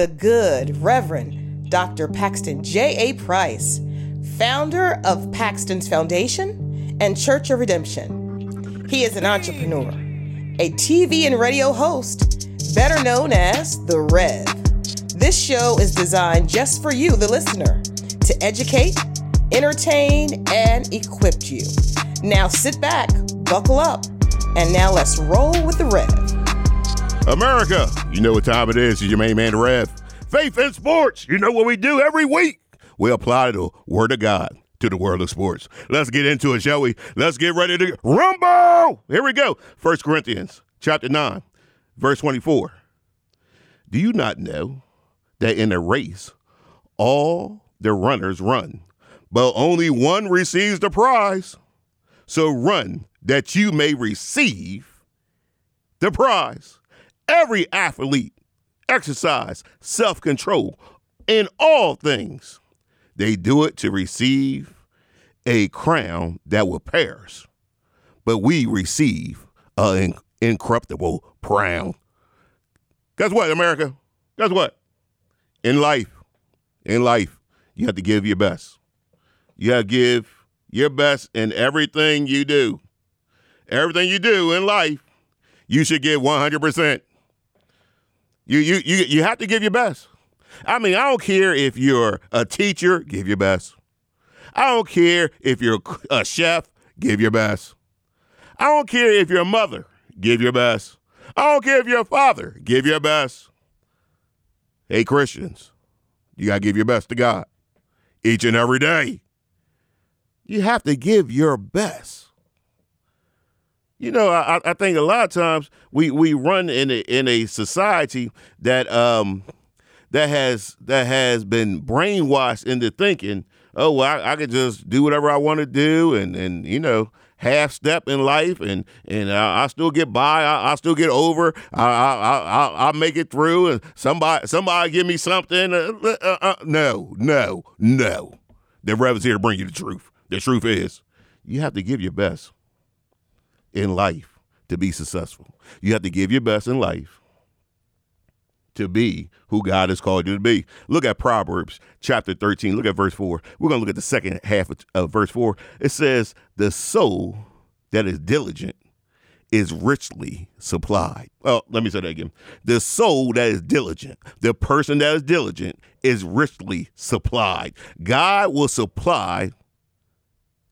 the good Reverend Dr. Paxton J.A. Price, founder of Paxton's Foundation and Church of Redemption. He is an entrepreneur, a TV and radio host, better known as The Rev. This show is designed just for you, the listener, to educate, entertain, and equip you. Now sit back, buckle up, and now let's roll with the Rev. America, you know what time it is. It's your main man, Rev. Faith in sports. You know what we do every week. We apply the word of God to the world of sports. Let's get into it, shall we? Let's get ready to rumble. Here we go. First Corinthians chapter 9, verse 24. Do you not know that in a race all the runners run, but only one receives the prize? So run that you may receive the prize. Every athlete exercise self control in all things. They do it to receive a crown that will perish, but we receive an incorruptible crown. Guess what, America? Guess what? In life, in life, you have to give your best. You have to give your best in everything you do. Everything you do in life, you should give 100%. You, you, you, you have to give your best. I mean, I don't care if you're a teacher, give your best. I don't care if you're a chef, give your best. I don't care if you're a mother, give your best. I don't care if you're a father, give your best. Hey, Christians, you got to give your best to God each and every day. You have to give your best. You know, I, I think a lot of times we, we run in a, in a society that um that has that has been brainwashed into thinking, oh well, I, I could just do whatever I want to do, and and you know half step in life, and and I, I still get by, I, I still get over, I I I I make it through, and somebody somebody give me something. Uh, uh, uh, no, no, no. The Rev is here to bring you the truth. The truth is, you have to give your best in life to be successful. You have to give your best in life to be who God has called you to be. Look at Proverbs chapter 13. Look at verse 4. We're going to look at the second half of, of verse 4. It says, The soul that is diligent is richly supplied. Well, let me say that again. The soul that is diligent, the person that is diligent, is richly supplied. God will supply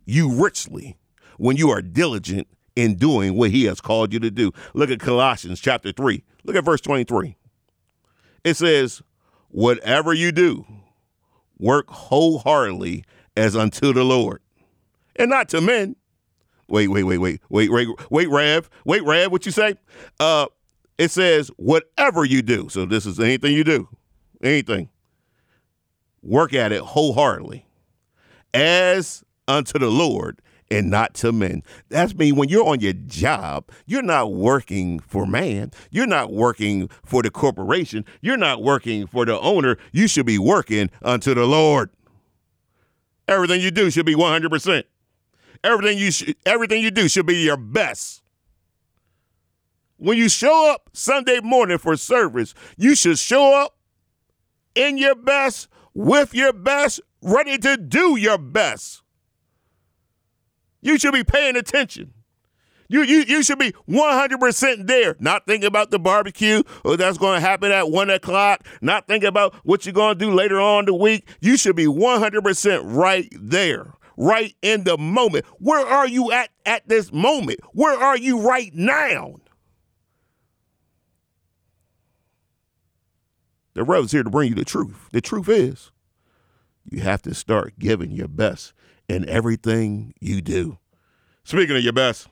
you richly when you are diligent in doing what he has called you to do. Look at Colossians chapter 3. Look at verse 23. It says, Whatever you do, work wholeheartedly as unto the Lord and not to men. Wait, wait, wait, wait, wait, wait, wait, Rev, wait, Rev, what you say? Uh, it says, whatever you do. So this is anything you do, anything. Work at it wholeheartedly as unto the Lord and not to men. That's mean when you're on your job, you're not working for man. You're not working for the corporation. You're not working for the owner. You should be working unto the Lord. Everything you do should be 100%. Everything you sh- everything you do should be your best. When you show up Sunday morning for service, you should show up in your best, with your best, ready to do your best. You should be paying attention. You, you, you should be 100% there, not thinking about the barbecue or that's going to happen at 1 o'clock, not thinking about what you're going to do later on the week. You should be 100% right there, right in the moment. Where are you at at this moment? Where are you right now? The Rev's here to bring you the truth. The truth is, you have to start giving your best in everything you do. Speaking of your best,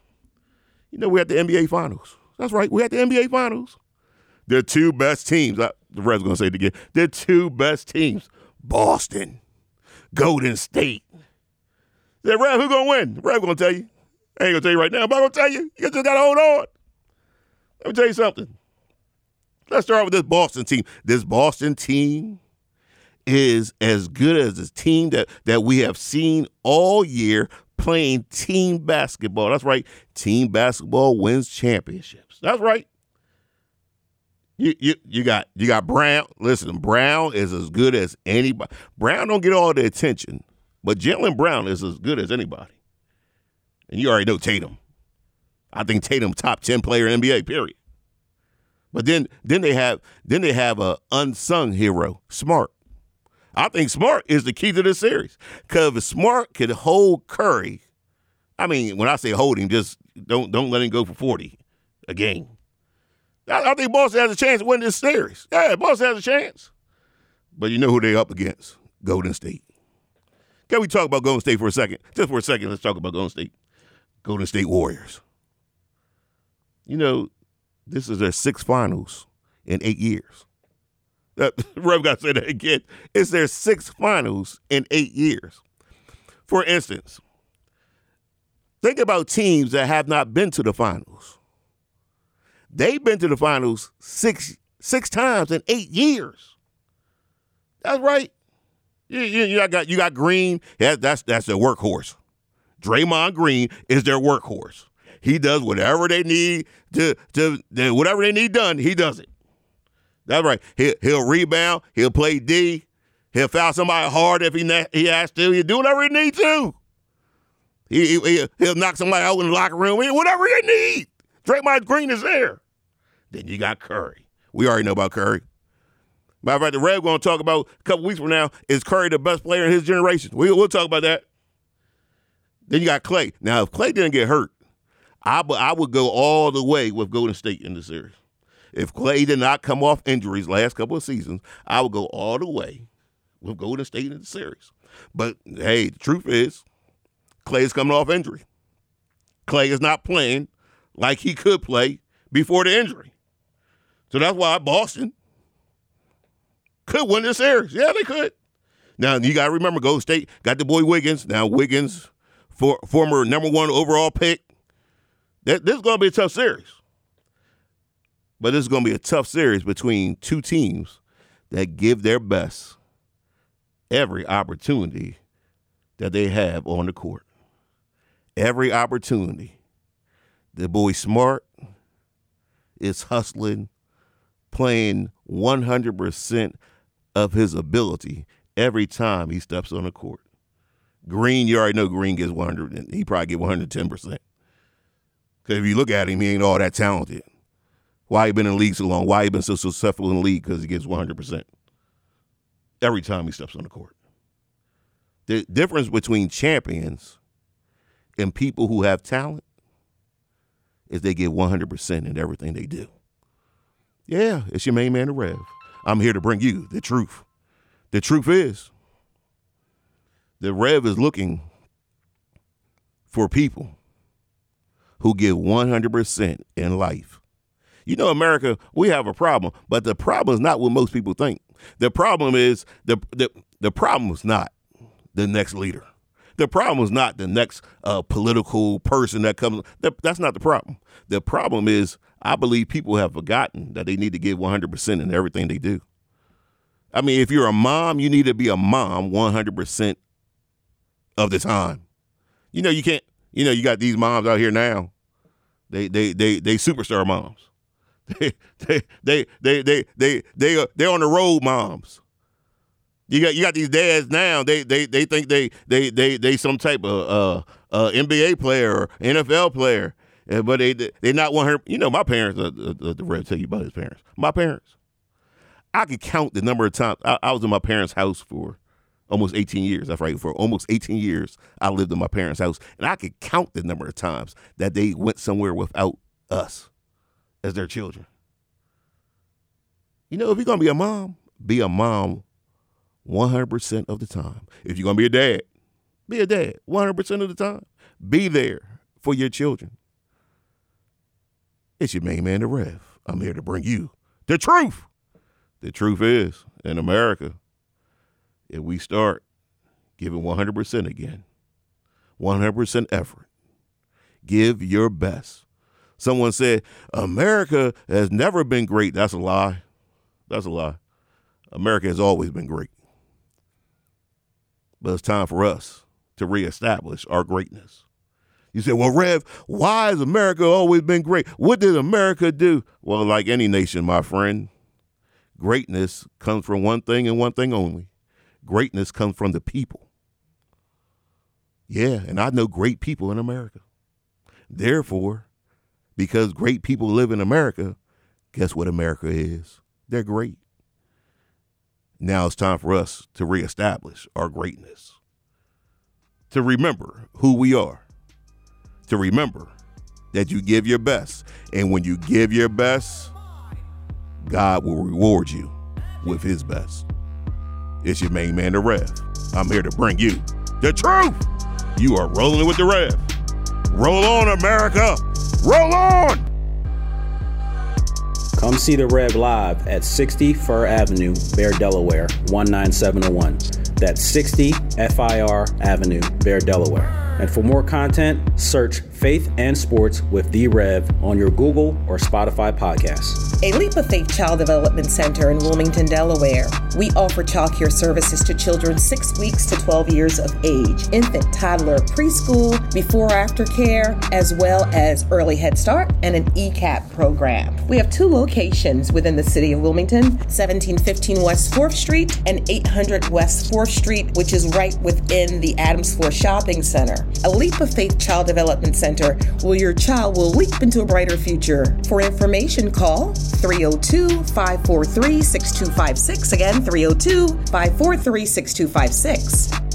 you know, we're at the NBA Finals. That's right, we're at the NBA Finals. The two best teams, I, the Rev's going to say it again, the two best teams, Boston, Golden State. The Rev, who going to win? The Rev going to tell you. I ain't going to tell you right now, but I'm going to tell you. You just got to hold on. Let me tell you something. Let's start with this Boston team. This Boston team is as good as the team that, that we have seen all year playing team basketball. That's right. Team basketball wins championships. That's right. You, you you got you got Brown. Listen, Brown is as good as anybody. Brown don't get all the attention, but Jaylen Brown is as good as anybody. And you already know Tatum. I think Tatum top ten player in NBA. Period. But then then they have then they have a unsung hero, Smart. I think Smart is the key to this series because Smart could hold Curry, I mean, when I say hold him, just don't don't let him go for forty a game. I, I think Boston has a chance to win this series. Yeah, Boston has a chance. But you know who they're up against? Golden State. Can we talk about Golden State for a second? Just for a second, let's talk about Golden State. Golden State Warriors. You know, this is their sixth finals in eight years. Uh, Rev got to say that again. It's their sixth finals in eight years. For instance, think about teams that have not been to the finals. They've been to the finals six six times in eight years. That's right. You, you, you got you got Green. Yeah, that's that's their workhorse. Draymond Green is their workhorse. He does whatever they need to, to, to whatever they need done. He does it. That's right. He'll, he'll rebound. He'll play D. He'll foul somebody hard if he he has to. He'll do whatever he needs to. He, he, he'll knock somebody out in the locker room. Whatever they need. Draymond Green is there. Then you got Curry. We already know about Curry. Matter of fact, the Rev going to talk about a couple weeks from now is Curry the best player in his generation. We, we'll talk about that. Then you got Clay. Now, if Clay didn't get hurt, I, I would go all the way with Golden State in the series. If Clay did not come off injuries last couple of seasons, I would go all the way with Golden State in the series. But hey, the truth is, Clay is coming off injury. Clay is not playing like he could play before the injury. So that's why Boston could win this series. Yeah, they could. Now you got to remember, Golden State got the boy Wiggins. Now Wiggins, for, former number one overall pick, this is going to be a tough series. But this is going to be a tough series between two teams that give their best every opportunity that they have on the court. Every opportunity. The boy Smart is hustling, playing 100% of his ability every time he steps on the court. Green, you already know Green gets 100, he probably get 110%. Because if you look at him, he ain't all that talented. Why he been in the league so long? Why he been so successful in the league? Because he gets 100% every time he steps on the court. The difference between champions and people who have talent is they give 100% in everything they do. Yeah, it's your main man, the Rev. I'm here to bring you the truth. The truth is, the Rev is looking for people who give 100% in life. You know, America, we have a problem, but the problem is not what most people think. The problem is the the, the problem is not the next leader. The problem is not the next uh, political person that comes. That's not the problem. The problem is, I believe people have forgotten that they need to give 100% in everything they do. I mean, if you're a mom, you need to be a mom 100% of the time. You know, you can't you know, you got these moms out here now. They they they they superstar moms. They they they they they they they're on the road moms. You got you got these dads now. They they they think they they they they some type of uh, uh NBA player or NFL player, but they they not want her. You know, my parents. Uh, the, the Rev tell you about his parents. My parents. I could count the number of times I, I was in my parents' house for almost 18 years. That's right. For almost 18 years, I lived in my parents' house, and I could count the number of times that they went somewhere without us as their children. You know, if you're gonna be a mom, be a mom 100% of the time. If you're gonna be a dad, be a dad 100% of the time. Be there for your children. It's your main man, the Rev. I'm here to bring you the truth. The truth is, in America, if we start giving 100% again, 100% effort, give your best. Someone said, America has never been great. That's a lie. That's a lie. America has always been great. But it's time for us to reestablish our greatness. You say, well, Rev, why has America always been great? What did America do? Well, like any nation, my friend, greatness comes from one thing and one thing only greatness comes from the people. Yeah, and I know great people in America. Therefore, because great people live in America, guess what America is? They're great. Now it's time for us to reestablish our greatness, to remember who we are, to remember that you give your best. And when you give your best, God will reward you with his best. It's your main man, the Rev. I'm here to bring you the truth. You are rolling with the Rev. Roll on, America. Roll on. Come see the Rev live at 60 Fir Avenue, Bear, Delaware, 19701. That's 60 FIR Avenue, Bear, Delaware. And for more content, search Faith and Sports with The Rev on your Google or Spotify podcasts. A Leap of Faith Child Development Center in Wilmington, Delaware. We offer child care services to children 6 weeks to 12 years of age, infant, toddler, preschool, before after care, as well as early head start and an ECAP program. We have two locations within the city of Wilmington 1715 West 4th Street and 800 West 4th Street, which is right within the Adams Four Shopping Center. A Leap of Faith Child Development Center where your child will leap into a brighter future. For information, call 302 543 6256. Again, 302 543 6256.